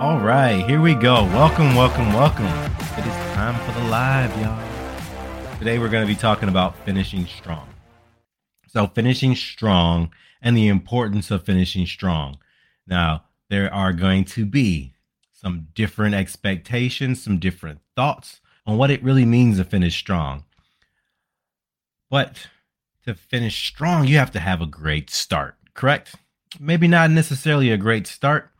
All right, here we go. Welcome, welcome, welcome. It is time for the live, y'all. Today we're going to be talking about finishing strong. So, finishing strong and the importance of finishing strong. Now, there are going to be some different expectations, some different thoughts on what it really means to finish strong. But to finish strong, you have to have a great start, correct? Maybe not necessarily a great start,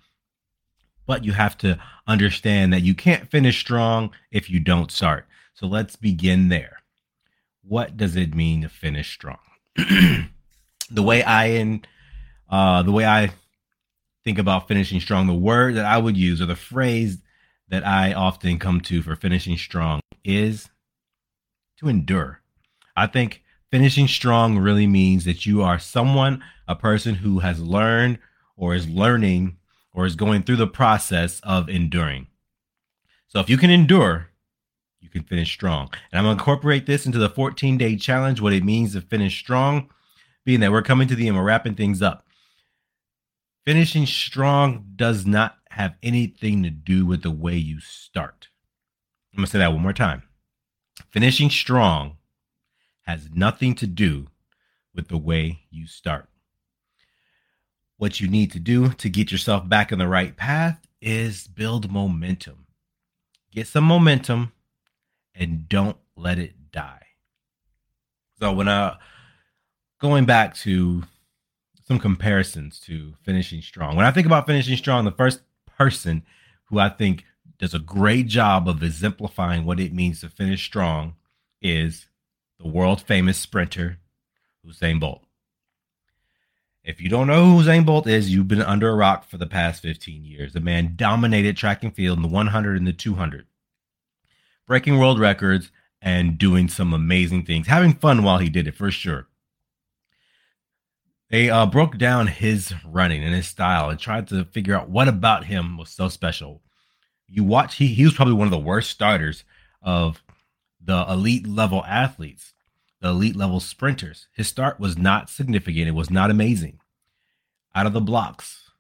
but you have to understand that you can't finish strong if you don't start. So let's begin there. What does it mean to finish strong? the way I in uh, the way I think about finishing strong, the word that I would use or the phrase that I often come to for finishing strong is to endure. I think finishing strong really means that you are someone, a person who has learned or is learning or is going through the process of enduring. So if you can endure, you can finish strong. And I'm going to incorporate this into the 14 day challenge, what it means to finish strong, being that we're coming to the end, we're wrapping things up. Finishing strong does not have anything to do with the way you start. I'm going to say that one more time. Finishing strong has nothing to do with the way you start. What you need to do to get yourself back in the right path is build momentum. Get some momentum and don't let it die. So when I going back to some comparisons to finishing strong. When I think about finishing strong, the first person who I think does a great job of exemplifying what it means to finish strong is the world famous sprinter Usain Bolt. If you don't know who Usain Bolt is, you've been under a rock for the past 15 years. The man dominated track and field in the 100 and the 200, breaking world records and doing some amazing things, having fun while he did it for sure. They uh, broke down his running and his style and tried to figure out what about him was so special. You watch, he, he was probably one of the worst starters of the elite level athletes, the elite level sprinters. His start was not significant, it was not amazing. Out of the blocks,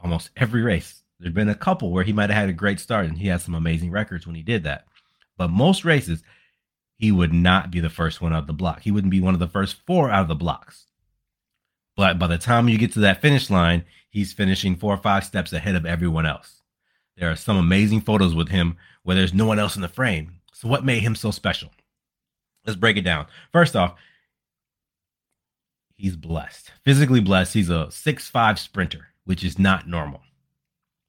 almost every race, there'd been a couple where he might have had a great start and he had some amazing records when he did that. But most races, he would not be the first one out of the block. He wouldn't be one of the first four out of the blocks. But by the time you get to that finish line, he's finishing four or five steps ahead of everyone else. There are some amazing photos with him where there's no one else in the frame. So, what made him so special? Let's break it down. First off, he's blessed, physically blessed. He's a six-five sprinter, which is not normal.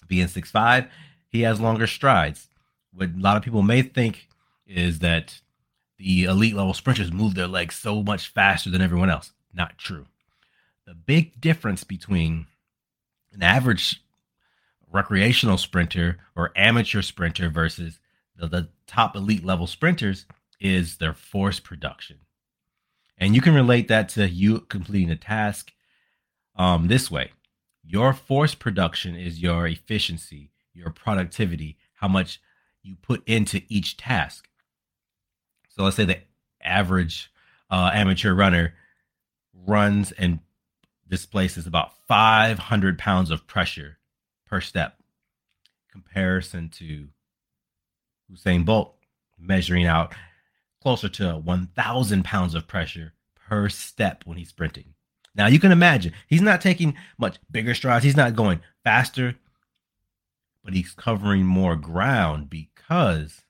Being six-five, he has longer strides. What a lot of people may think is that the elite level sprinters move their legs so much faster than everyone else. Not true the big difference between an average recreational sprinter or amateur sprinter versus the, the top elite level sprinters is their force production. And you can relate that to you completing a task um, this way your force production is your efficiency, your productivity, how much you put into each task. So let's say the average uh, amateur runner runs and displaces about 500 pounds of pressure per step, comparison to Usain Bolt measuring out closer to 1,000 pounds of pressure per step when he's sprinting. Now you can imagine he's not taking much bigger strides. He's not going faster, but he's covering more ground because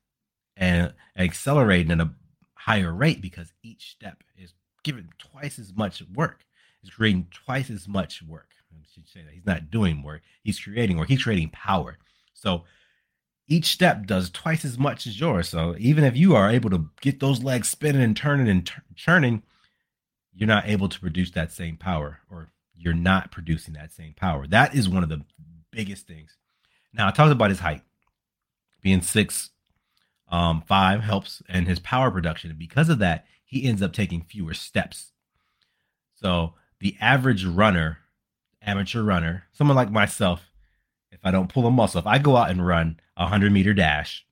and accelerating at a higher rate because each step is given twice as much work is creating twice as much work. I should say that he's not doing work; he's creating work. He's creating power. So each step does twice as much as yours. So even if you are able to get those legs spinning and turning and t- churning, you're not able to produce that same power, or you're not producing that same power. That is one of the biggest things. Now I talked about his height being six um, five helps and his power production. And because of that, he ends up taking fewer steps. So the average runner, amateur runner, someone like myself, if I don't pull a muscle, if I go out and run a 100 meter dash,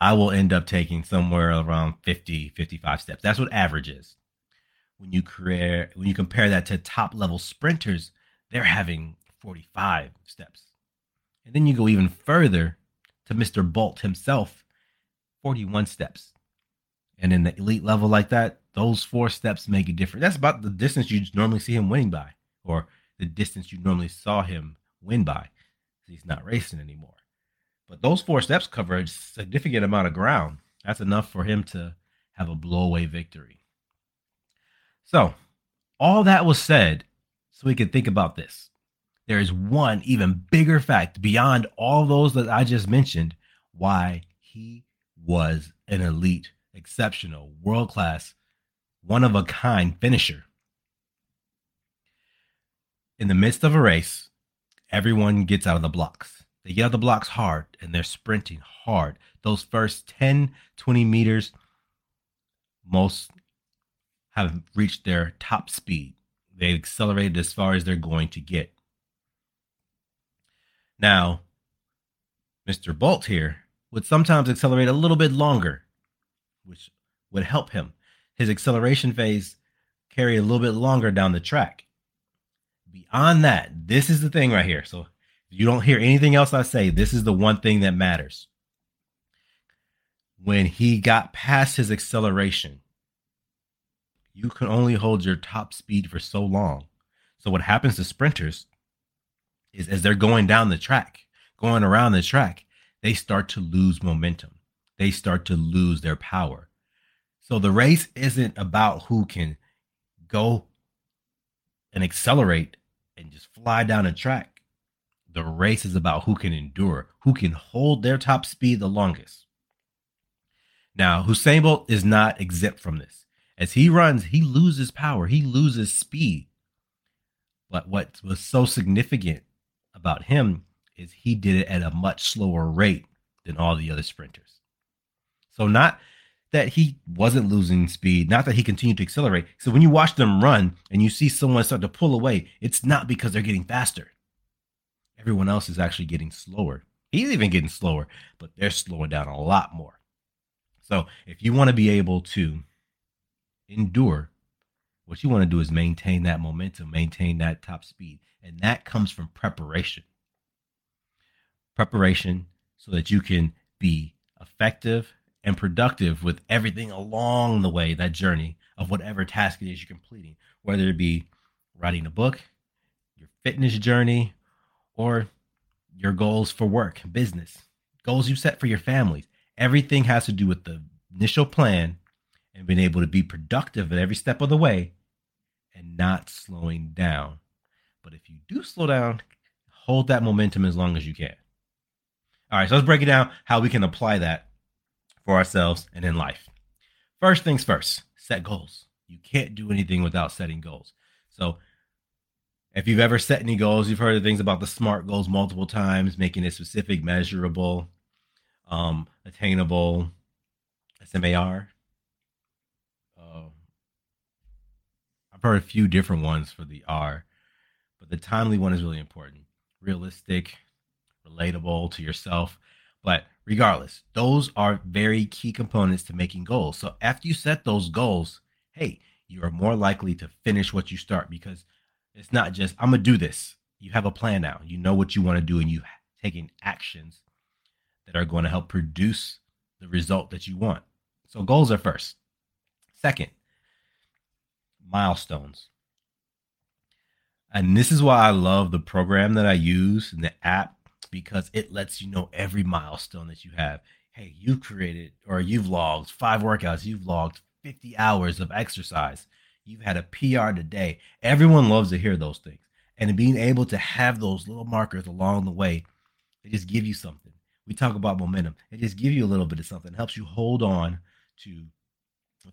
I will end up taking somewhere around 50, 55 steps. That's what average is. When you create, when you compare that to top level sprinters, they're having 45 steps. And then you go even further to Mr. Bolt himself, 41 steps. And in the elite level like that, those four steps make a difference. That's about the distance you normally see him winning by, or the distance you normally saw him win by. He's not racing anymore. But those four steps cover a significant amount of ground. That's enough for him to have a blowaway victory. So, all that was said so we could think about this. There is one even bigger fact beyond all those that I just mentioned why he was an elite, exceptional, world class, one of a kind finisher. In the midst of a race, everyone gets out of the blocks. They get out of the blocks hard and they're sprinting hard. Those first 10, 20 meters, most have reached their top speed. They've accelerated as far as they're going to get. Now, Mr. Bolt here would sometimes accelerate a little bit longer, which would help him. His acceleration phase carry a little bit longer down the track. Beyond that, this is the thing right here. So you don't hear anything else I say, this is the one thing that matters. When he got past his acceleration, you can only hold your top speed for so long. So what happens to sprinters is as they're going down the track, going around the track, they start to lose momentum. They start to lose their power. So the race isn't about who can go and accelerate and just fly down a track. The race is about who can endure, who can hold their top speed the longest. Now, Usain Bolt is not exempt from this. As he runs, he loses power, he loses speed. But what was so significant about him is he did it at a much slower rate than all the other sprinters. So, not that he wasn't losing speed, not that he continued to accelerate. So when you watch them run and you see someone start to pull away, it's not because they're getting faster. Everyone else is actually getting slower. He's even getting slower, but they're slowing down a lot more. So if you want to be able to endure, what you want to do is maintain that momentum, maintain that top speed. And that comes from preparation. Preparation so that you can be effective and productive with everything along the way, that journey of whatever task it is you're completing, whether it be writing a book, your fitness journey, or your goals for work, business, goals you set for your families. Everything has to do with the initial plan and being able to be productive at every step of the way and not slowing down. But if you do slow down, hold that momentum as long as you can. All right, so let's break it down how we can apply that for ourselves and in life. First things first, set goals. You can't do anything without setting goals. So, if you've ever set any goals, you've heard of things about the SMART goals multiple times, making it specific, measurable, um, attainable, SMAR. Uh, I've heard a few different ones for the R, but the timely one is really important. Realistic, relatable to yourself. But regardless, those are very key components to making goals. So after you set those goals, hey, you are more likely to finish what you start because it's not just, I'm going to do this. You have a plan now. You know what you want to do, and you taking actions that are going to help produce the result that you want. So goals are first. Second, milestones. And this is why I love the program that I use and the app because it lets you know every milestone that you have. Hey, you've created or you've logged five workouts, you've logged 50 hours of exercise, you've had a PR today. Everyone loves to hear those things. And being able to have those little markers along the way, they just give you something. We talk about momentum. They just give you a little bit of something, it helps you hold on to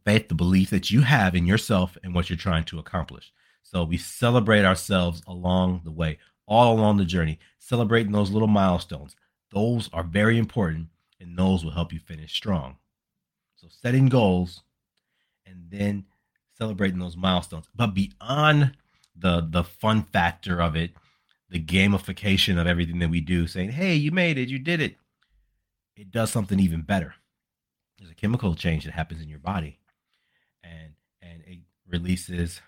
faith, the belief that you have in yourself and what you're trying to accomplish. So we celebrate ourselves along the way all along the journey, celebrating those little milestones. Those are very important, and those will help you finish strong. So, setting goals and then celebrating those milestones. But beyond the the fun factor of it, the gamification of everything that we do, saying, "Hey, you made it, you did it," it does something even better. There's a chemical change that happens in your body, and and it releases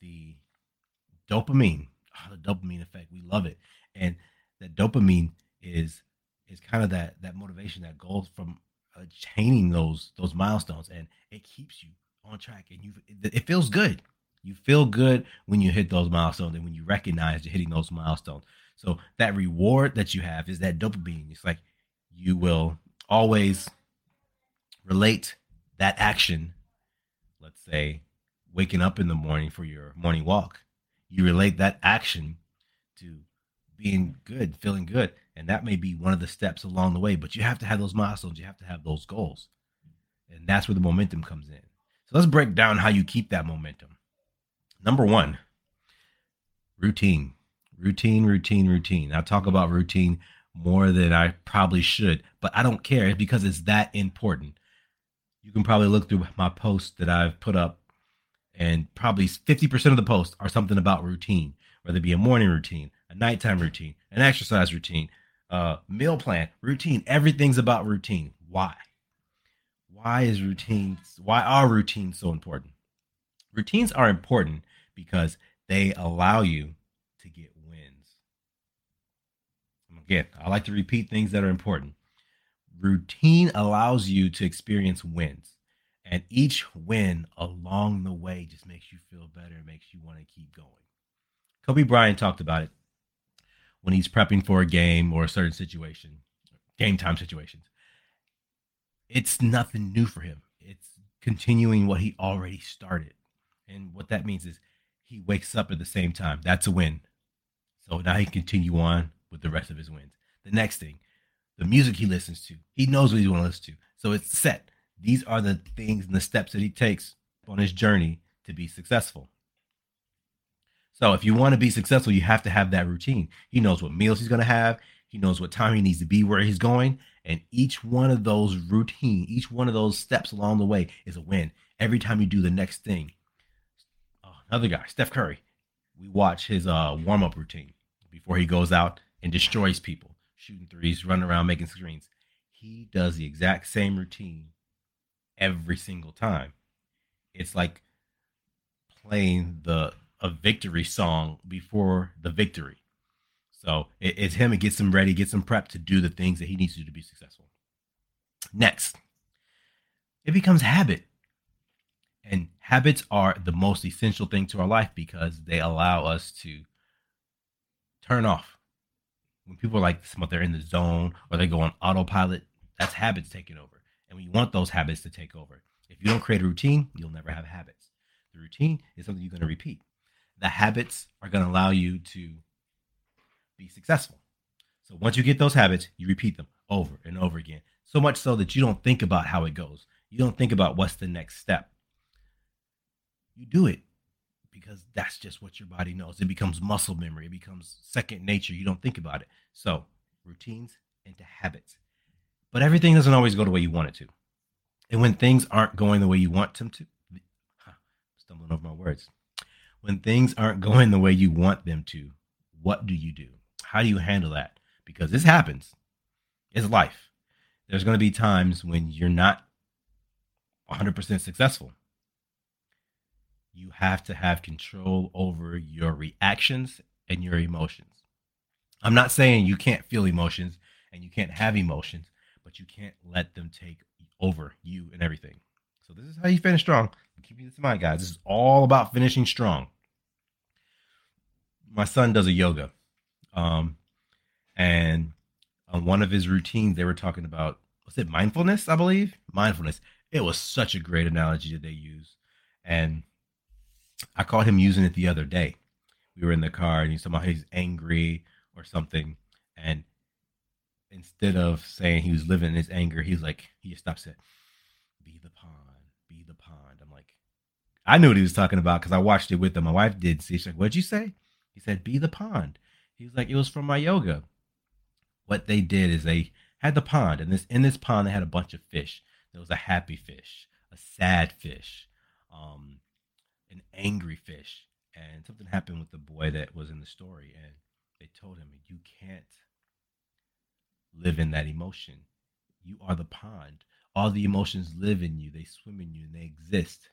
the dopamine oh, the dopamine effect. We love it. And that dopamine is is kind of that that motivation that goes from attaining those those milestones and it keeps you on track and you it, it feels good you feel good when you hit those milestones and when you recognize you're hitting those milestones so that reward that you have is that dopamine it's like you will always relate that action let's say waking up in the morning for your morning walk you relate that action to being good feeling good and that may be one of the steps along the way, but you have to have those milestones. You have to have those goals. And that's where the momentum comes in. So let's break down how you keep that momentum. Number one, routine. Routine, routine, routine. I talk about routine more than I probably should, but I don't care because it's that important. You can probably look through my posts that I've put up, and probably 50% of the posts are something about routine, whether it be a morning routine, a nighttime routine, an exercise routine, uh, meal plan, routine. Everything's about routine. Why? Why is routine? Why are routines so important? Routines are important because they allow you to get wins. Again, I like to repeat things that are important. Routine allows you to experience wins, and each win along the way just makes you feel better, and makes you want to keep going. Kobe Bryant talked about it when he's prepping for a game or a certain situation, game time situations. It's nothing new for him. It's continuing what he already started. And what that means is he wakes up at the same time. That's a win. So now he can continue on with the rest of his wins. The next thing, the music he listens to, he knows what he's going to listen to. So it's set. These are the things and the steps that he takes on his journey to be successful. So if you want to be successful, you have to have that routine. He knows what meals he's going to have. He knows what time he needs to be where he's going. And each one of those routine, each one of those steps along the way is a win. Every time you do the next thing. Oh, another guy, Steph Curry. We watch his uh, warm up routine before he goes out and destroys people, shooting threes, running around, making screens. He does the exact same routine every single time. It's like playing the a victory song before the victory. So it, it's him. It gets him ready, gets him prepped to do the things that he needs to do to be successful. Next, it becomes habit. And habits are the most essential thing to our life because they allow us to turn off. When people are like they're in the zone or they go on autopilot, that's habits taking over. And we want those habits to take over. If you don't create a routine, you'll never have habits. The routine is something you're going to repeat the habits are going to allow you to be successful. So once you get those habits, you repeat them over and over again. So much so that you don't think about how it goes. You don't think about what's the next step. You do it because that's just what your body knows. It becomes muscle memory, it becomes second nature. You don't think about it. So, routines into habits. But everything doesn't always go the way you want it to. And when things aren't going the way you want them to, stumbling over my words when things aren't going the way you want them to, what do you do? How do you handle that? Because this happens. It's life. There's going to be times when you're not 100% successful. You have to have control over your reactions and your emotions. I'm not saying you can't feel emotions and you can't have emotions, but you can't let them take over you and everything. So this is how you finish strong. Keep this in mind, guys. This is all about finishing strong. My son does a yoga, um, and on one of his routines, they were talking about was it mindfulness? I believe mindfulness. It was such a great analogy that they use, and I caught him using it the other day. We were in the car, and he's about he's angry or something, and instead of saying he was living in his anger, he's like he just stops it. Be the pond be the pond. I'm like, I knew what he was talking about because I watched it with him. My wife did. See, she's like, what'd you say? He said, be the pond. He was like, it was from my yoga. What they did is they had the pond, and this in this pond they had a bunch of fish. There was a happy fish, a sad fish, um, an angry fish, and something happened with the boy that was in the story, and they told him, you can't live in that emotion. You are the pond all the emotions live in you, they swim in you, and they exist.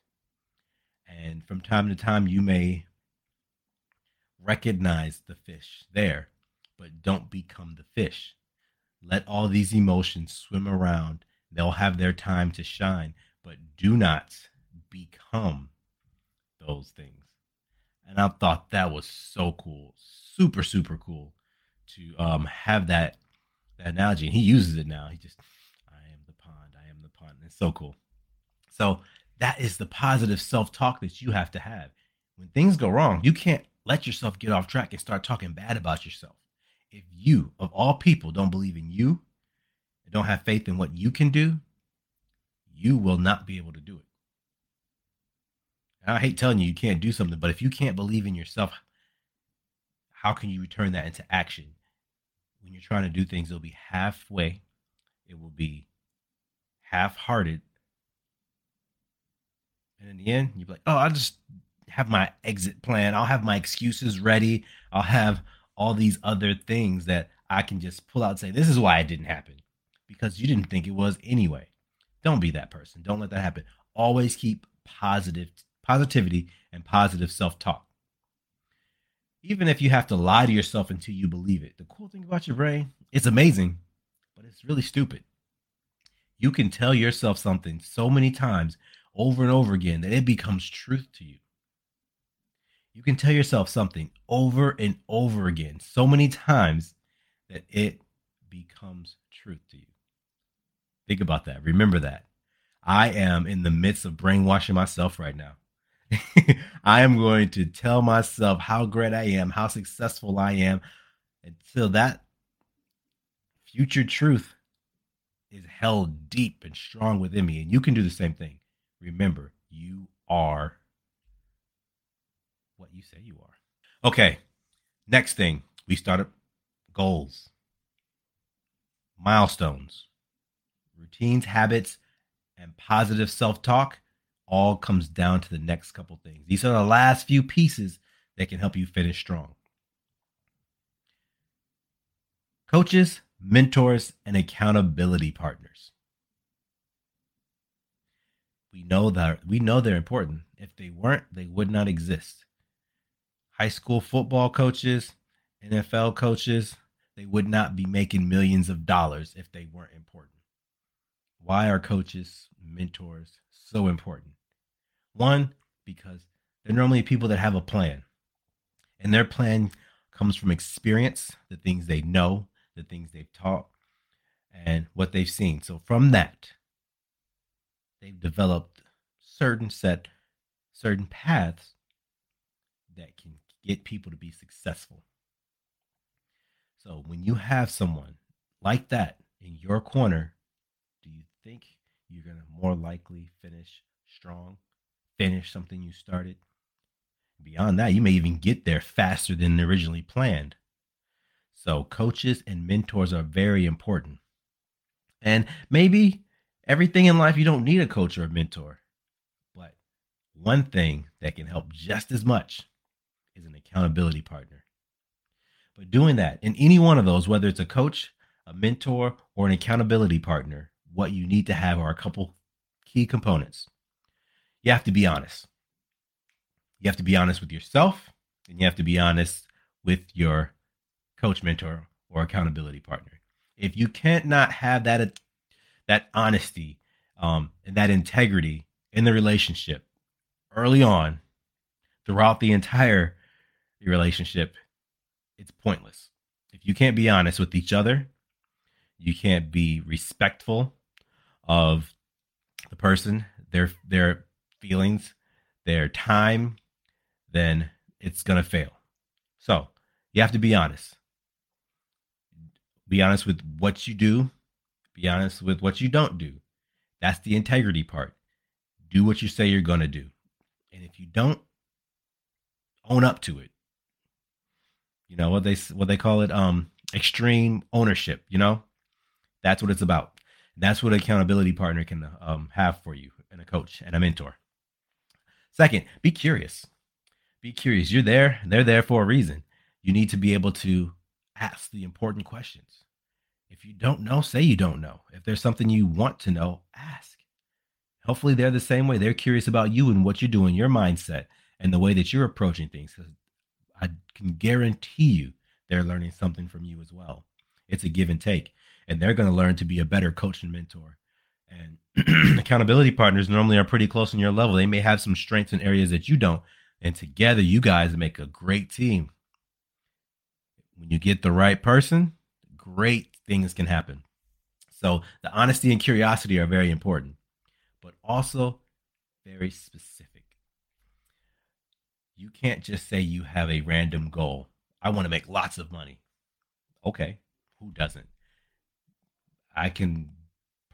And from time to time, you may recognize the fish there, but don't become the fish. Let all these emotions swim around. They'll have their time to shine, but do not become those things. And I thought that was so cool, super, super cool to um, have that that analogy. And he uses it now. He just, I am the pond, I am the pond. It's so cool. So that is the positive self talk that you have to have. When things go wrong, you can't let yourself get off track and start talking bad about yourself. If you, of all people, don't believe in you and don't have faith in what you can do, you will not be able to do it. And I hate telling you you can't do something, but if you can't believe in yourself, how can you return that into action? When you're trying to do things, it'll be halfway, it will be half hearted. And in the end, you'll be like, oh, I'll just have my exit plan. I'll have my excuses ready. I'll have all these other things that I can just pull out and say, this is why it didn't happen because you didn't think it was anyway. Don't be that person. Don't let that happen. Always keep positive positivity and positive self-talk. Even if you have to lie to yourself until you believe it. The cool thing about your brain, it's amazing, but it's really stupid. You can tell yourself something so many times over and over again that it becomes truth to you. You can tell yourself something over and over again so many times that it becomes truth to you. Think about that. Remember that. I am in the midst of brainwashing myself right now. I am going to tell myself how great I am, how successful I am, until that future truth is held deep and strong within me. And you can do the same thing. Remember, you are what you say you are. Okay, next thing we started goals, milestones, routines, habits, and positive self talk all comes down to the next couple things. These are the last few pieces that can help you finish strong. Coaches, mentors, and accountability partners. We know that we know they're important. If they weren't, they would not exist high school football coaches, NFL coaches, they would not be making millions of dollars if they weren't important. Why are coaches, mentors so important? One, because they're normally people that have a plan, and their plan comes from experience, the things they know, the things they've taught, and what they've seen. So from that, they've developed certain set, certain paths that can get people to be successful. So when you have someone like that in your corner, do you think you're going to more likely finish strong, finish something you started? Beyond that, you may even get there faster than originally planned. So, coaches and mentors are very important. And maybe everything in life you don't need a coach or a mentor. But one thing that can help just as much is an accountability partner. But doing that in any one of those, whether it's a coach, a mentor, or an accountability partner, what you need to have are a couple key components. You have to be honest. You have to be honest with yourself, and you have to be honest with your coach, mentor, or accountability partner. If you can't not have that that honesty um, and that integrity in the relationship early on, throughout the entire relationship, it's pointless. If you can't be honest with each other, you can't be respectful of the person, their their feelings, their time, then it's going to fail. So, you have to be honest. Be honest with what you do, be honest with what you don't do. That's the integrity part. Do what you say you're going to do. And if you don't, own up to it you know what they what they call it um extreme ownership you know that's what it's about that's what accountability partner can um, have for you and a coach and a mentor second be curious be curious you're there they're there for a reason you need to be able to ask the important questions if you don't know say you don't know if there's something you want to know ask hopefully they're the same way they're curious about you and what you're doing your mindset and the way that you're approaching things I can guarantee you they're learning something from you as well. It's a give and take. and they're going to learn to be a better coach and mentor. And accountability partners normally are pretty close in your level. They may have some strengths in areas that you don't, and together you guys make a great team. When you get the right person, great things can happen. So the honesty and curiosity are very important, but also very specific. You can't just say you have a random goal. I want to make lots of money. Okay, who doesn't? I can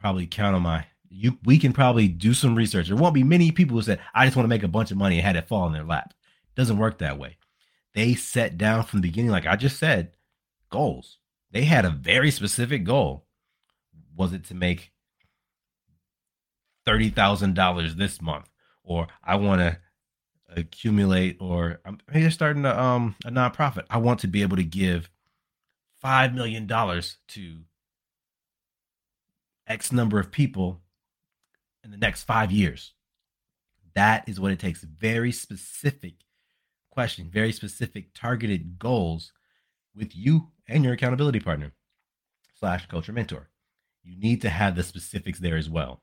probably count on my you we can probably do some research. There won't be many people who said, I just want to make a bunch of money and had it fall in their lap. Doesn't work that way. They set down from the beginning, like I just said, goals. They had a very specific goal. Was it to make thirty thousand dollars this month? Or I want to accumulate or I'm just starting a um a nonprofit. I want to be able to give five million dollars to X number of people in the next five years. That is what it takes. Very specific question, very specific targeted goals with you and your accountability partner slash culture mentor. You need to have the specifics there as well.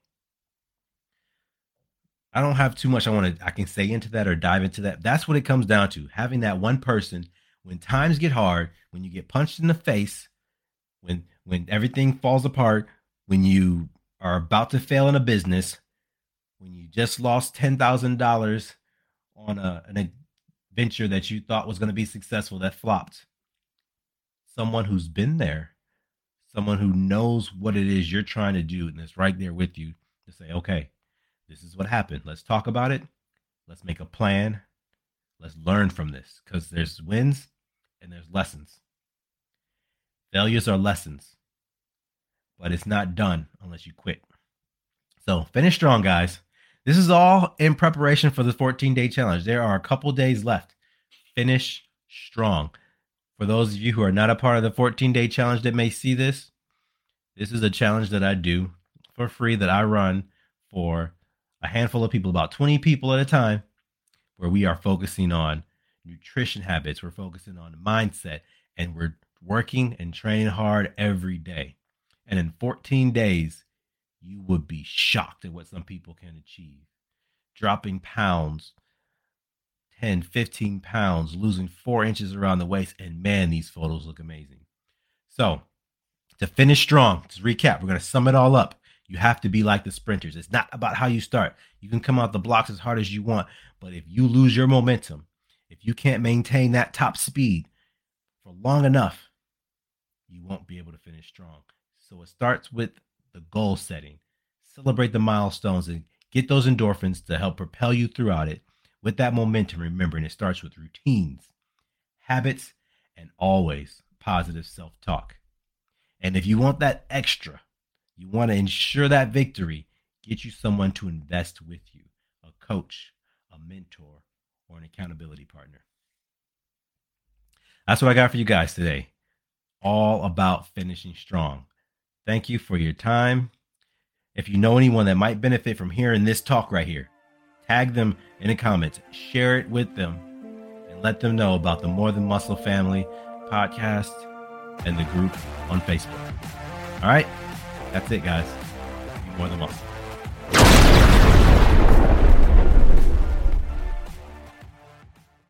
I don't have too much I want to I can say into that or dive into that. That's what it comes down to. Having that one person when times get hard, when you get punched in the face, when when everything falls apart, when you are about to fail in a business, when you just lost $10,000 on a, an venture that you thought was going to be successful that flopped. Someone who's been there, someone who knows what it is you're trying to do and is right there with you to say, okay, this is what happened. Let's talk about it. Let's make a plan. Let's learn from this because there's wins and there's lessons. Failures are lessons but it's not done unless you quit. So finish strong, guys. This is all in preparation for the 14 day challenge. There are a couple days left. Finish strong. For those of you who are not a part of the 14 day challenge that may see this, this is a challenge that I do for free that I run for a handful of people, about 20 people at a time, where we are focusing on nutrition habits, we're focusing on mindset, and we're working and training hard every day. And in 14 days, you would be shocked at what some people can achieve. Dropping pounds, 10, 15 pounds, losing four inches around the waist. And man, these photos look amazing. So, to finish strong, to recap, we're going to sum it all up. You have to be like the sprinters. It's not about how you start. You can come out the blocks as hard as you want, but if you lose your momentum, if you can't maintain that top speed for long enough, you won't be able to finish strong. So it starts with the goal setting. Celebrate the milestones and get those endorphins to help propel you throughout it with that momentum. Remembering it starts with routines, habits, and always positive self talk. And if you want that extra, you want to ensure that victory, get you someone to invest with you a coach, a mentor, or an accountability partner. That's what I got for you guys today. All about finishing strong. Thank you for your time. If you know anyone that might benefit from hearing this talk right here, tag them in the comments, share it with them, and let them know about the More Than Muscle Family podcast and the group on Facebook. All right, that's it, guys. More Than Muscle.